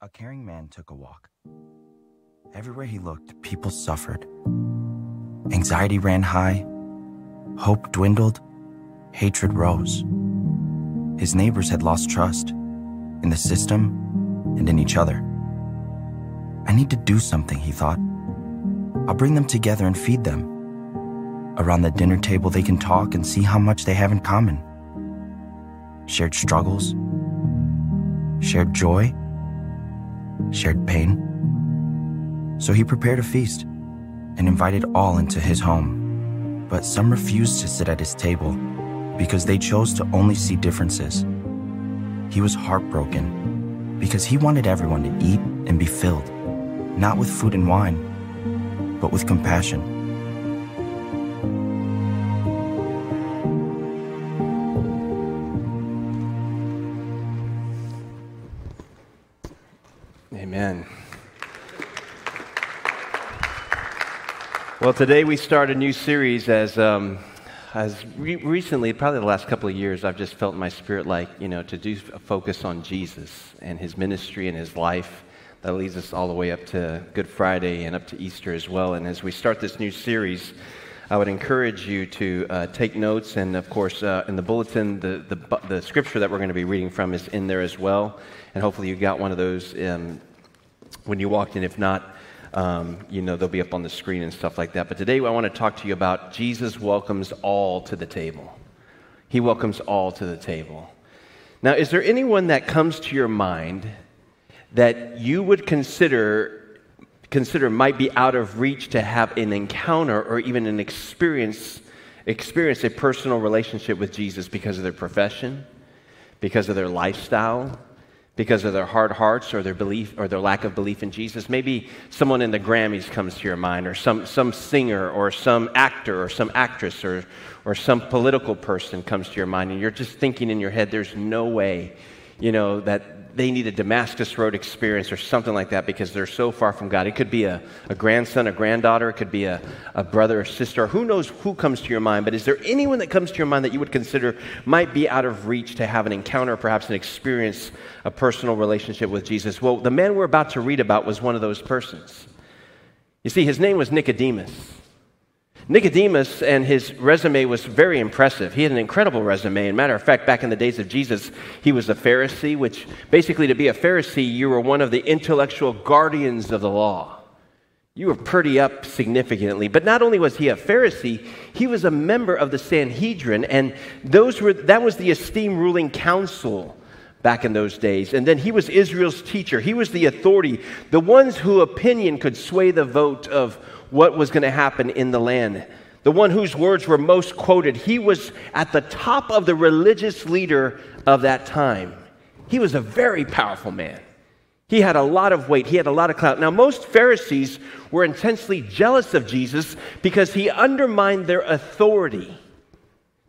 A caring man took a walk. Everywhere he looked, people suffered. Anxiety ran high, hope dwindled, hatred rose. His neighbors had lost trust in the system and in each other. I need to do something, he thought. I'll bring them together and feed them. Around the dinner table, they can talk and see how much they have in common. Shared struggles, shared joy, shared pain. So he prepared a feast and invited all into his home. But some refused to sit at his table because they chose to only see differences. He was heartbroken because he wanted everyone to eat and be filled, not with food and wine, but with compassion. Well, today we start a new series as, um, as re- recently, probably the last couple of years, I've just felt in my spirit like, you know, to do a focus on Jesus and his ministry and his life. That leads us all the way up to Good Friday and up to Easter as well. And as we start this new series, I would encourage you to uh, take notes. And of course, uh, in the bulletin, the, the, the, scripture that we're going to be reading from is in there as well. And hopefully, you got one of those um, when you walked in. If not, um, you know, they'll be up on the screen and stuff like that. But today, I want to talk to you about Jesus welcomes all to the table. He welcomes all to the table. Now, is there anyone that comes to your mind that you would consider consider might be out of reach to have an encounter or even an experience experience a personal relationship with Jesus because of their profession, because of their lifestyle, because of their hard hearts or their belief or their lack of belief in Jesus. Maybe someone in the Grammys comes to your mind, or some, some singer, or some actor, or some actress, or, or some political person comes to your mind, and you're just thinking in your head, there's no way, you know, that they need a Damascus Road experience or something like that because they're so far from God. It could be a, a grandson, a granddaughter, it could be a, a brother or sister. Who knows who comes to your mind? But is there anyone that comes to your mind that you would consider might be out of reach to have an encounter, perhaps an experience, a personal relationship with Jesus? Well, the man we're about to read about was one of those persons. You see, his name was Nicodemus. Nicodemus and his resume was very impressive. He had an incredible resume. And matter of fact, back in the days of Jesus, he was a Pharisee, which basically to be a Pharisee, you were one of the intellectual guardians of the law. You were pretty up significantly. But not only was he a Pharisee, he was a member of the Sanhedrin, and those were, that was the esteemed ruling council back in those days. And then he was Israel's teacher. He was the authority, the ones whose opinion could sway the vote of what was going to happen in the land. The one whose words were most quoted, he was at the top of the religious leader of that time. He was a very powerful man. He had a lot of weight, he had a lot of clout. Now, most Pharisees were intensely jealous of Jesus because he undermined their authority.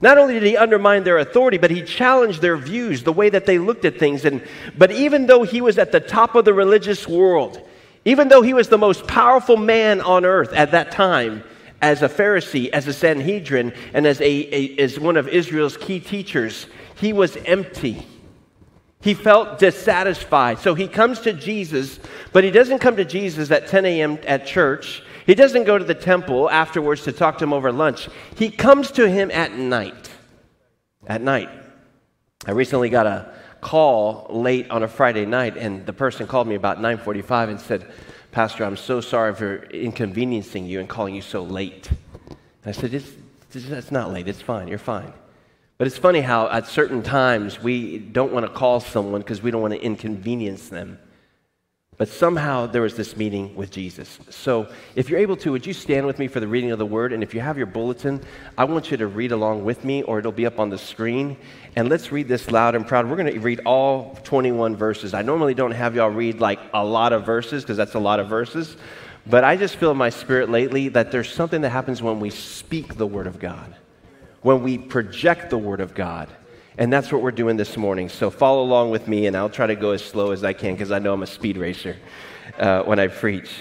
Not only did he undermine their authority, but he challenged their views, the way that they looked at things. And, but even though he was at the top of the religious world, even though he was the most powerful man on earth at that time, as a Pharisee, as a Sanhedrin, and as, a, a, as one of Israel's key teachers, he was empty. He felt dissatisfied. So he comes to Jesus, but he doesn't come to Jesus at 10 a.m. at church. He doesn't go to the temple afterwards to talk to him over lunch. He comes to him at night. At night. I recently got a, call late on a Friday night, and the person called me about 9:45 and said, "Pastor, I'm so sorry for inconveniencing you and calling you so late." And I said, it's, "It's not late. It's fine. You're fine." But it's funny how at certain times we don't want to call someone because we don't want to inconvenience them. But somehow there was this meeting with Jesus. So if you're able to, would you stand with me for the reading of the word? And if you have your bulletin, I want you to read along with me, or it'll be up on the screen. And let's read this loud and proud. We're going to read all 21 verses. I normally don't have y'all read like a lot of verses, because that's a lot of verses. But I just feel in my spirit lately that there's something that happens when we speak the word of God, when we project the word of God. And that's what we're doing this morning. So follow along with me, and I'll try to go as slow as I can because I know I'm a speed racer uh, when I preach.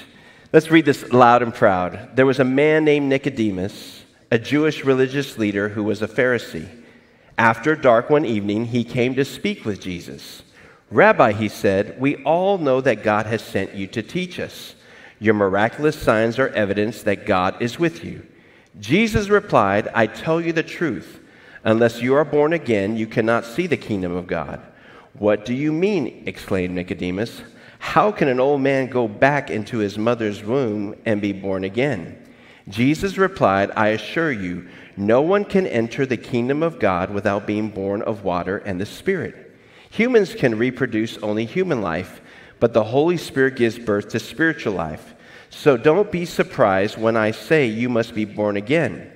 Let's read this loud and proud. There was a man named Nicodemus, a Jewish religious leader who was a Pharisee. After dark one evening, he came to speak with Jesus. Rabbi, he said, we all know that God has sent you to teach us. Your miraculous signs are evidence that God is with you. Jesus replied, I tell you the truth. Unless you are born again, you cannot see the kingdom of God. What do you mean? exclaimed Nicodemus. How can an old man go back into his mother's womb and be born again? Jesus replied, I assure you, no one can enter the kingdom of God without being born of water and the Spirit. Humans can reproduce only human life, but the Holy Spirit gives birth to spiritual life. So don't be surprised when I say you must be born again.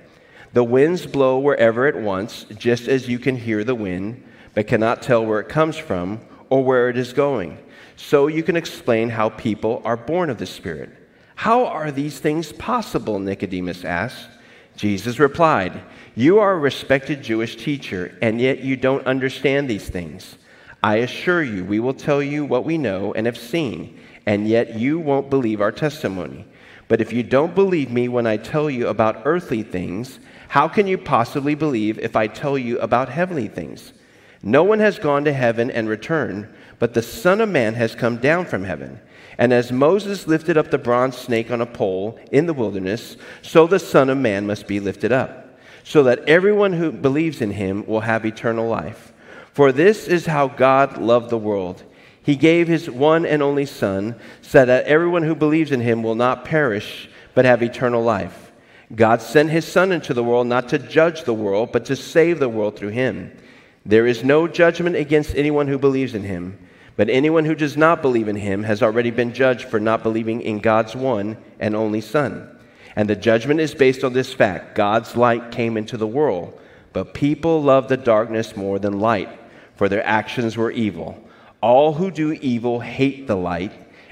The winds blow wherever it wants, just as you can hear the wind, but cannot tell where it comes from or where it is going. So you can explain how people are born of the Spirit. How are these things possible? Nicodemus asked. Jesus replied, You are a respected Jewish teacher, and yet you don't understand these things. I assure you, we will tell you what we know and have seen, and yet you won't believe our testimony. But if you don't believe me when I tell you about earthly things, how can you possibly believe if I tell you about heavenly things? No one has gone to heaven and returned, but the Son of Man has come down from heaven. And as Moses lifted up the bronze snake on a pole in the wilderness, so the Son of Man must be lifted up, so that everyone who believes in him will have eternal life. For this is how God loved the world. He gave his one and only Son, so that everyone who believes in him will not perish, but have eternal life. God sent his Son into the world not to judge the world, but to save the world through him. There is no judgment against anyone who believes in him, but anyone who does not believe in him has already been judged for not believing in God's one and only Son. And the judgment is based on this fact God's light came into the world, but people love the darkness more than light for their actions were evil. All who do evil hate the light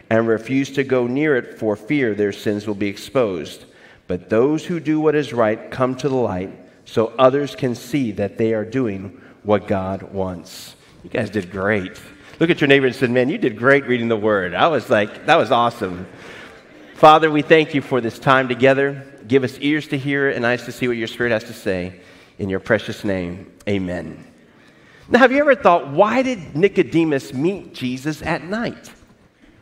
and refuse to go near it for fear their sins will be exposed. But those who do what is right come to the light so others can see that they are doing what God wants. You guys did great. Look at your neighbor and said, Man, you did great reading the word. I was like, that was awesome. Father, we thank you for this time together. Give us ears to hear and eyes to see what your Spirit has to say. In your precious name, amen. Now, have you ever thought, why did Nicodemus meet Jesus at night?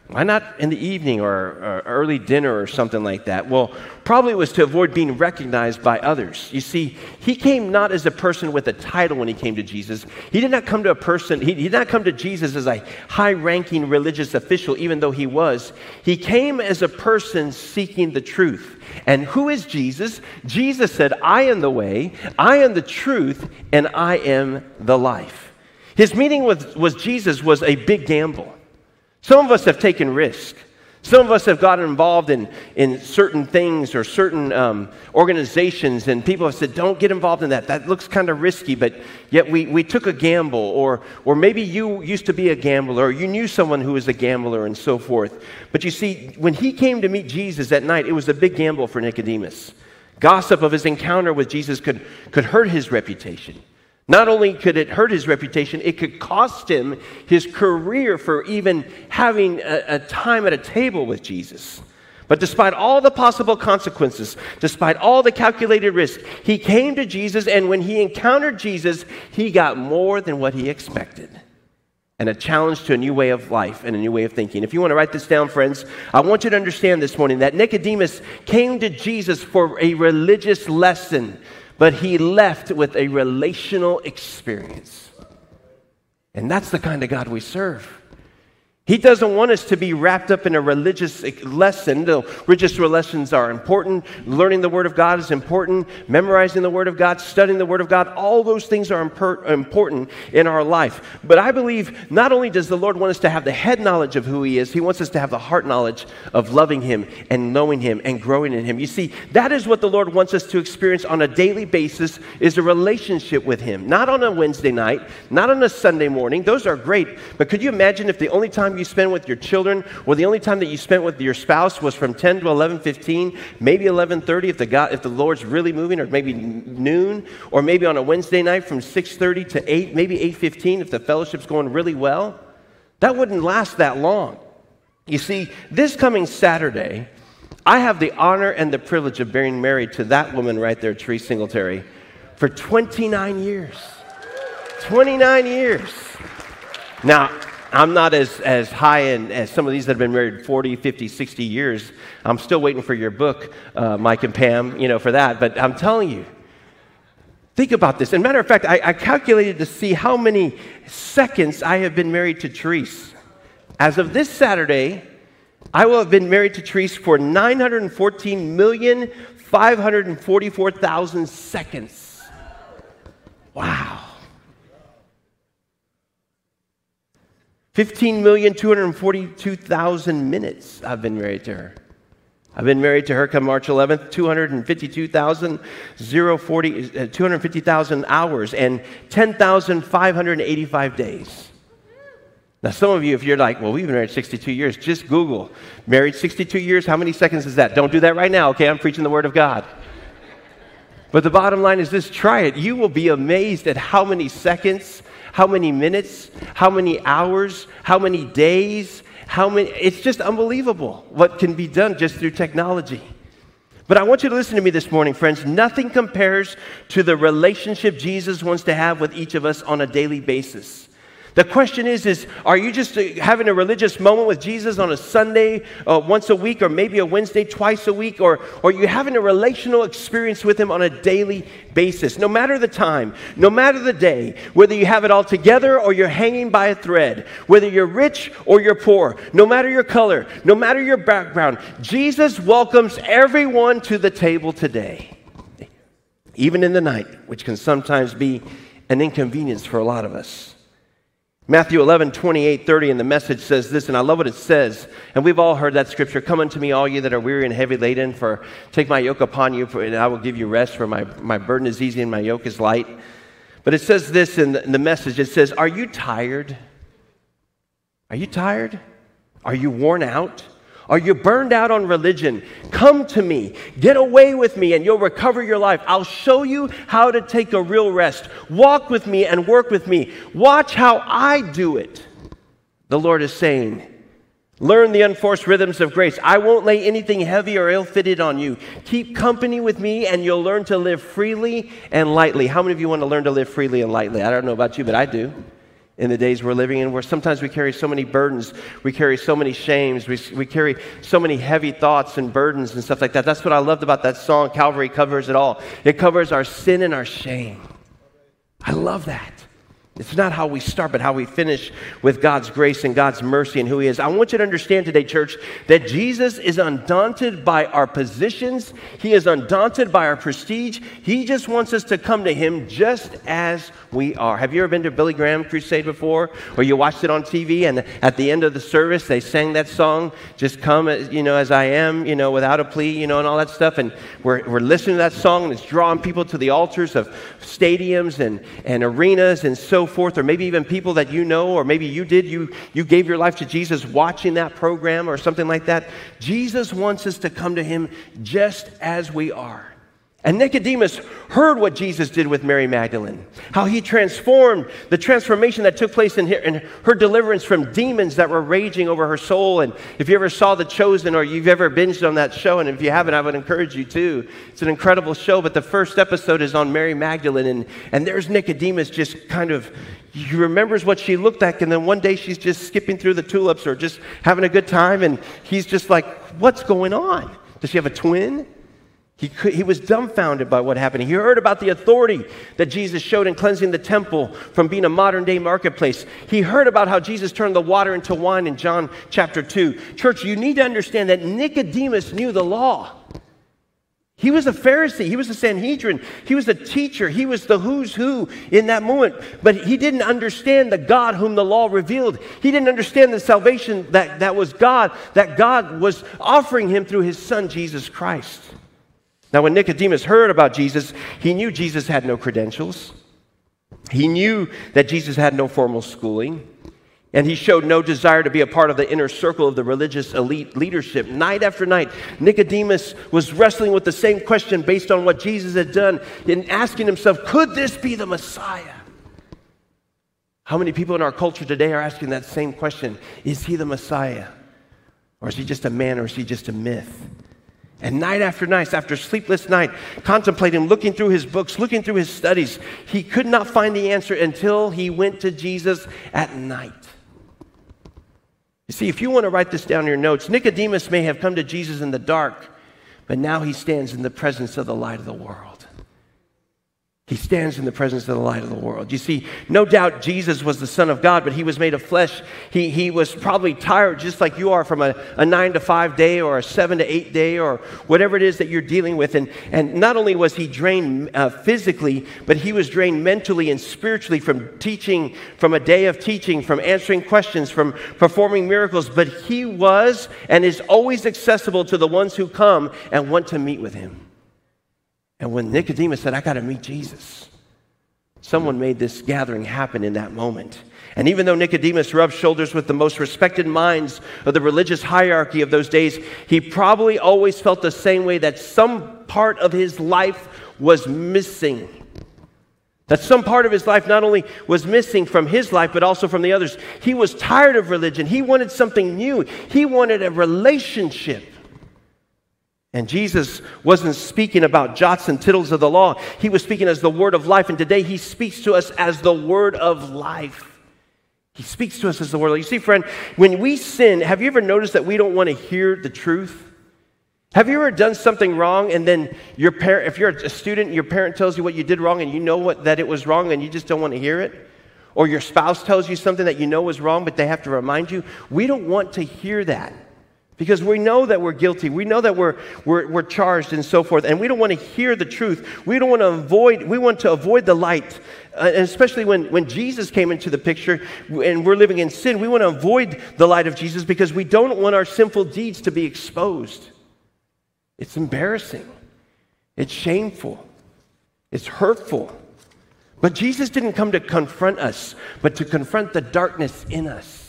Why not in the evening or, or, early dinner or something like that? Well, probably it was to avoid being recognized by others. You see, he came not as a person with a title when he came to Jesus. He did not come to a person, he, he did not come to Jesus as a high ranking religious official, even though he was. He came as a person seeking the truth. And who is Jesus? Jesus said, I am the way, I am the truth, and I am the life. His meeting with was Jesus was a big gamble. Some of us have taken risk. Some of us have gotten involved in, in certain things or certain um, organizations, and people have said, Don't get involved in that. That looks kind of risky, but yet we, we took a gamble. Or, or maybe you used to be a gambler, or you knew someone who was a gambler, and so forth. But you see, when he came to meet Jesus at night, it was a big gamble for Nicodemus. Gossip of his encounter with Jesus could, could hurt his reputation. Not only could it hurt his reputation, it could cost him his career for even having a, a, time at a table with Jesus. But despite all the possible consequences, despite all the calculated risk, he came to Jesus, and when he encountered Jesus, he got more than what he expected. And a challenge to a new way of life and a new way of thinking. If you want to write this down, friends, I want you to understand this morning that Nicodemus came to Jesus for a religious lesson but he left with a relational experience. And that's the kind of God we serve. He doesn't want us to be wrapped up in a religious lesson. The religious lessons are important. Learning the Word of God is important. Memorizing the Word of God, studying the Word of God, all those things are important in our life. But I believe not only does the Lord want us to have the head knowledge of who He is, He wants us to have the heart knowledge of loving Him and knowing Him and growing in Him. You see, that is what the Lord wants us to experience on a daily basis is a relationship with Him. Not on a Wednesday night, not on a Sunday morning. Those are great. But could you imagine if the only time you spent with your children or the only time that you spent with your spouse was from 10 to 11:15, maybe 11:30 if the God, if the Lord's really moving or maybe noon or maybe on a Wednesday night from 6:30 to 8, maybe 8:15 if the fellowship's going really well. That wouldn't last that long. You see, this coming Saturday, I have the honor and the privilege of being married to that woman right there, Tree Singletary, for 29 years. 29 years. Now, I'm not as, as high in, as some of these that have been married 40, 50, 60 years. I'm still waiting for your book, uh, Mike and Pam, you know, for that. But I'm telling you, think about this. And matter of fact, I, I calculated to see how many seconds I have been married to Therese. As of this Saturday, I will have been married to Therese for 914,544,000 seconds. Wow. 15,242,000 minutes I've been married to her. I've been married to her come March 11th, 252,000, 040, uh, 250,000 hours and 10,585 days. Now, some of you, if you're like, well, we've been married 62 years, just Google. Married 62 years, how many seconds is that? Don't do that right now, okay? I'm preaching the Word of God. But the bottom line is this try it. You will be amazed at how many seconds, how many minutes, how many hours, how many days, how many. It's just unbelievable what can be done just through technology. But I want you to listen to me this morning, friends. Nothing compares to the relationship Jesus wants to have with each of us on a daily basis. The question is, is are you just uh, having a religious moment with Jesus on a Sunday uh, once a week or maybe a Wednesday twice a week? Or, or are you having a relational experience with him on a daily basis? No matter the time, no matter the day, whether you have it all together or you're hanging by a thread, whether you're rich or you're poor, no matter your color, no matter your background, Jesus welcomes everyone to the table today. Even in the night, which can sometimes be an inconvenience for a lot of us. Matthew 11, 28, 30, and the message says this, and I love what it says. And we've all heard that scripture Come unto me, all you that are weary and heavy laden, for take my yoke upon you, for, and I will give you rest, for my, my burden is easy and my yoke is light. But it says this in the, in the message it says, Are you tired? Are you tired? Are you worn out? Are you burned out on religion? Come to me. Get away with me and you'll recover your life. I'll show you how to take a real rest. Walk with me and work with me. Watch how I do it. The Lord is saying, Learn the unforced rhythms of grace. I won't lay anything heavy or ill fitted on you. Keep company with me, and you'll learn to live freely and lightly. How many of you want to learn to live freely and lightly? I don't know about you, but I do in the days we're living in, where sometimes we carry so many burdens, we carry so many shames, we, we carry so many heavy thoughts and burdens and stuff like that. That's what I loved about that song. Calvary covers it all, it covers our sin and our shame. I love that. It's not how we start, but how we finish with God's grace and God's mercy and who He is. I want you to understand today, church, that Jesus is undaunted by our positions. He is undaunted by our prestige. He just wants us to come to Him just as we are. Have you ever been to Billy Graham crusade before? Or you watched it on TV and at the end of the service they sang that song, just come as, you know, as I am, you know, without a plea, you know, and all that stuff. And we're, we're listening to that song and it's drawing people to the altars of stadiums and, and arenas and so forth, or maybe even people that you know, or maybe you did, you, you gave your life to Jesus watching that program or something like that. Jesus wants us to come to him just as we are. And Nicodemus heard what Jesus did with Mary Magdalene, how he transformed the transformation that took place in her, in her, deliverance from demons that were raging over her soul. And if you ever saw The Chosen or you've ever binged on that show, and if you haven't, I would encourage you to. It's an incredible show, but the first episode is on Mary Magdalene, and, and there's Nicodemus just kind of, he remembers what she looked like, and then one day she's just skipping through the tulips or just having a good time, and he's just like, What's going on? Does she have a twin? He, could, he was dumbfounded by what happened. He heard about the authority that Jesus showed in cleansing the temple from being a modern day marketplace. He heard about how Jesus turned the water into wine in John chapter 2. Church, you need to understand that Nicodemus knew the law. He was a Pharisee. He was a Sanhedrin. He was a teacher. He was the who's who in that moment. But he didn't understand the God whom the law revealed. He didn't understand the salvation that, that was God, that God was offering him through his son, Jesus Christ. Now, when Nicodemus heard about Jesus, he knew Jesus had no credentials. He knew that Jesus had no formal schooling. And he showed no desire to be a part of the inner circle of the religious elite leadership. Night after night, Nicodemus was wrestling with the same question based on what Jesus had done and asking himself, could this be the Messiah? How many people in our culture today are asking that same question? Is he the Messiah? Or is he just a man or is he just a myth? And night after night, after sleepless night, contemplating, looking through his books, looking through his studies, he could not find the answer until he went to Jesus at night. You see, if you want to write this down in your notes, Nicodemus may have come to Jesus in the dark, but now he stands in the presence of the light of the world. He stands in the presence of the light of the world. You see, no doubt Jesus was the Son of God, but he was made of flesh. He, he was probably tired, just like you are, from a, a nine to five day or a seven to eight day or whatever it is that you're dealing with. And, and not only was he drained uh, physically, but he was drained mentally and spiritually from teaching, from a day of teaching, from answering questions, from performing miracles. But he was and is always accessible to the ones who come and want to meet with him. And when Nicodemus said, I got to meet Jesus, someone made this gathering happen in that moment. And even though Nicodemus rubbed shoulders with the most respected minds of the religious hierarchy of those days, he probably always felt the same way that some part of his life was missing. That some part of his life not only was missing from his life, but also from the others. He was tired of religion. He wanted something new. He wanted a relationship. And Jesus wasn't speaking about jots and tittles of the law. He was speaking as the word of life. And today he speaks to us as the word of life. He speaks to us as the word. You see, friend, when we sin, have you ever noticed that we don't want to hear the truth? Have you ever done something wrong and then your parent, if you're a student, your parent tells you what you did wrong and you know what, that it was wrong and you just don't want to hear it? Or your spouse tells you something that you know was wrong, but they have to remind you? We don't want to hear that because we know that we're guilty. We know that we're, we're, we're charged and so forth. And we don't want to hear the truth. We don't want to avoid, we want to avoid the light. Uh, and especially when, when Jesus came into the picture and we're living in sin, we want to avoid the light of Jesus because we don't want our sinful deeds to be exposed. It's embarrassing. It's shameful. It's hurtful. But Jesus didn't come to confront us, but to confront the darkness in us.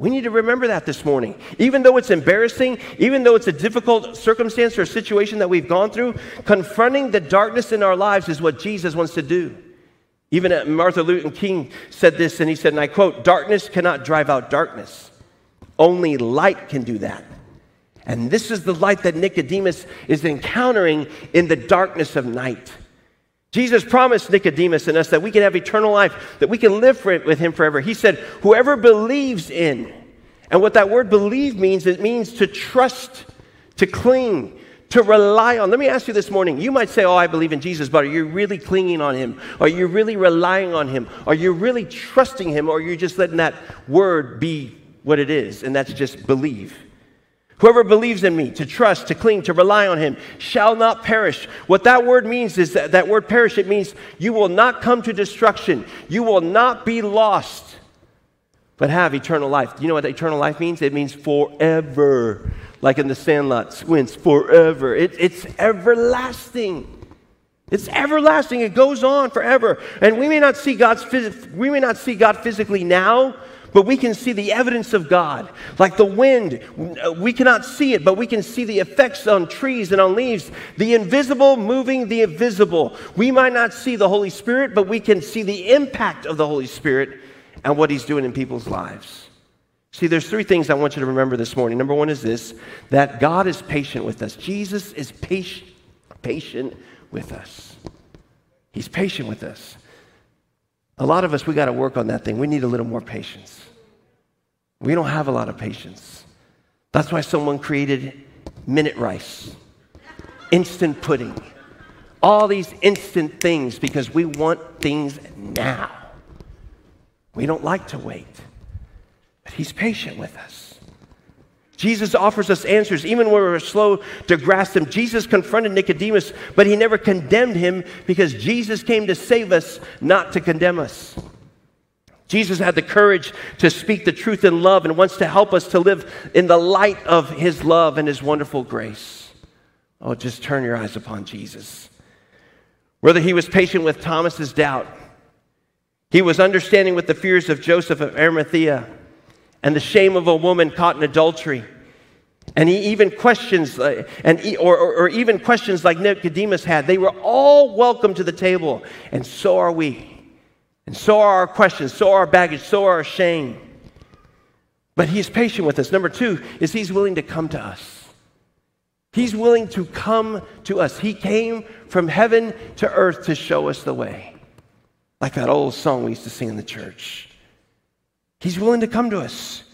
We need to remember that this morning. Even though it's embarrassing, even though it's a difficult circumstance or situation that we've gone through, confronting the darkness in our lives is what Jesus wants to do. Even Martha Luther King said this, and he said, and I quote, Darkness cannot drive out darkness, only light can do that. And this is the light that Nicodemus is encountering in the darkness of night. Jesus promised Nicodemus and us that we can have eternal life, that we can live with him forever. He said, Whoever believes in, and what that word believe means, it means to trust, to cling, to rely on. Let me ask you this morning. You might say, Oh, I believe in Jesus, but are you really clinging on him? Are you really relying on him? Are you really trusting him? Or are you just letting that word be what it is? And that's just believe. Whoever believes in me, to trust, to cling, to rely on him, shall not perish. What that word means is that, that word perish, it means you will not come to destruction. You will not be lost, but have eternal life. Do you know what eternal life means? It means forever. Like in the Sandlot, Squints, forever. It, it's everlasting. It's everlasting. It goes on forever. And we may not see God's we may not see God physically now, but we can see the evidence of God. Like the wind, we cannot see it, but we can see the effects on trees and on leaves. The invisible moving the invisible. We might not see the Holy Spirit, but we can see the impact of the Holy Spirit and what He's doing in people's lives. See, there's three things I want you to remember this morning. Number one is this that God is patient with us. Jesus is patient, patient with us. He's patient with us. A lot of us, we got to work on that thing. We need a little more patience. We don't have a lot of patience. That's why someone created minute rice, instant pudding, all these instant things because we want things now. We don't like to wait, but He's patient with us. Jesus offers us answers even when we're slow to grasp them. Jesus confronted Nicodemus, but he never condemned him because Jesus came to save us, not to condemn us. Jesus had the courage to speak the truth in love and wants to help us to live in the light of his love and his wonderful grace. Oh, just turn your eyes upon Jesus. Whether he was patient with Thomas's doubt, he was understanding with the fears of Joseph of Arimathea and the shame of a woman caught in adultery. And he even questions, uh, and or, or, or even questions like Nicodemus had. They were all welcome to the table, and so are we. And so are our questions, so are our baggage, so are our shame. But he's patient with us. Number two is he's willing to come to us. He's willing to come to us. He came from heaven to earth to show us the way. Like that old song we used to sing in the church. He's willing to come to us.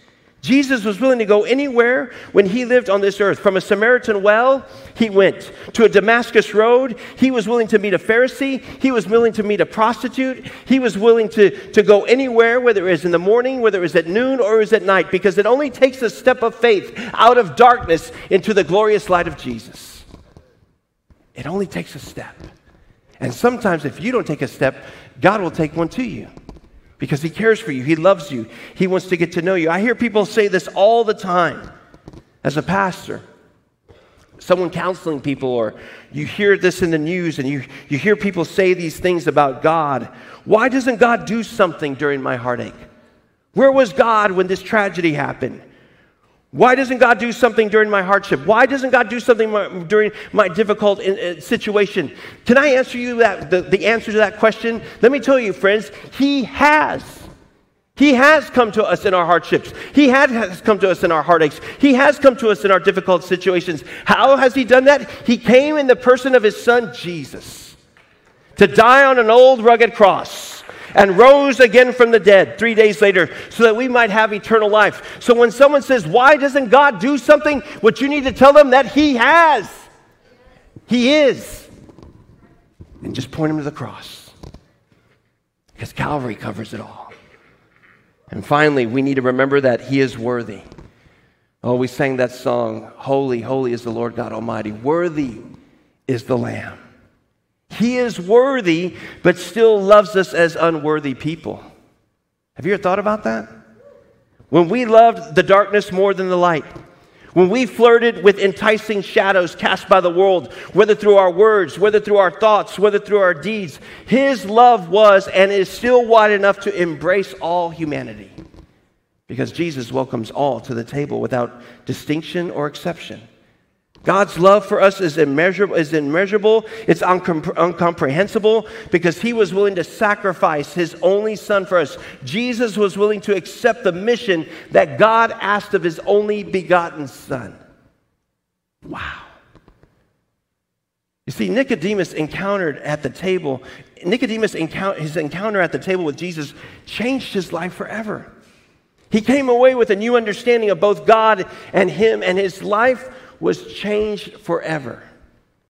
Jesus was willing to go anywhere when he lived on this earth. From a Samaritan well, he went. To a Damascus road, he was willing to meet a Pharisee. He was willing to meet a prostitute. He was willing to, to go anywhere, whether it was in the morning, whether it was at noon, or it was at night, because it only takes a step of faith out of darkness into the glorious light of Jesus. It only takes a step. And sometimes, if you don't take a step, God will take one to you because He cares for you. He loves you. He wants to get to know you. I hear people say this all the time as a pastor. Someone counseling people, or you hear this in the news and you, you hear people say these things about God. Why doesn't God do something during my heartache? Where was God when this tragedy happened? Why doesn't God do something during my hardship? Why doesn't God do something during my difficult uh, situation? Can I answer you that, the, the answer to that question? Let me tell you, friends, He has. He has come to us in our hardships. He has come to us in our heartaches. He has come to us in our difficult situations. How has He done that? He came in the person of His Son, Jesus, to die on an old rugged cross and rose again from the dead three days later so that we might have eternal life. So when someone says, Why doesn't God do something? What you need to tell them that He has. He is. And just point them to the cross. Because Calvary covers it all. And finally, we need to remember that He is worthy. Oh, we sang that song, Holy, Holy is the Lord God Almighty. Worthy is the Lamb. He is worthy, but still loves us as unworthy people. Have you ever thought about that? When we loved the darkness more than the light, when we flirted with enticing shadows cast by the world, whether through our words, whether through our thoughts, whether through our deeds, His love was and is still wide enough to embrace all humanity. Because Jesus welcomes all to the table without distinction or exception. God's love for us is immeasurable, is immeasurable. It's incomprehensible because he was willing to sacrifice his only son for us. Jesus was willing to accept the mission that God asked of his only begotten son. Wow. You see, Nicodemus encountered at the table, Nicodemus' encounter, his encounter at the table with Jesus changed his life forever. He came away with a new understanding of both God and him, and his life was changed forever.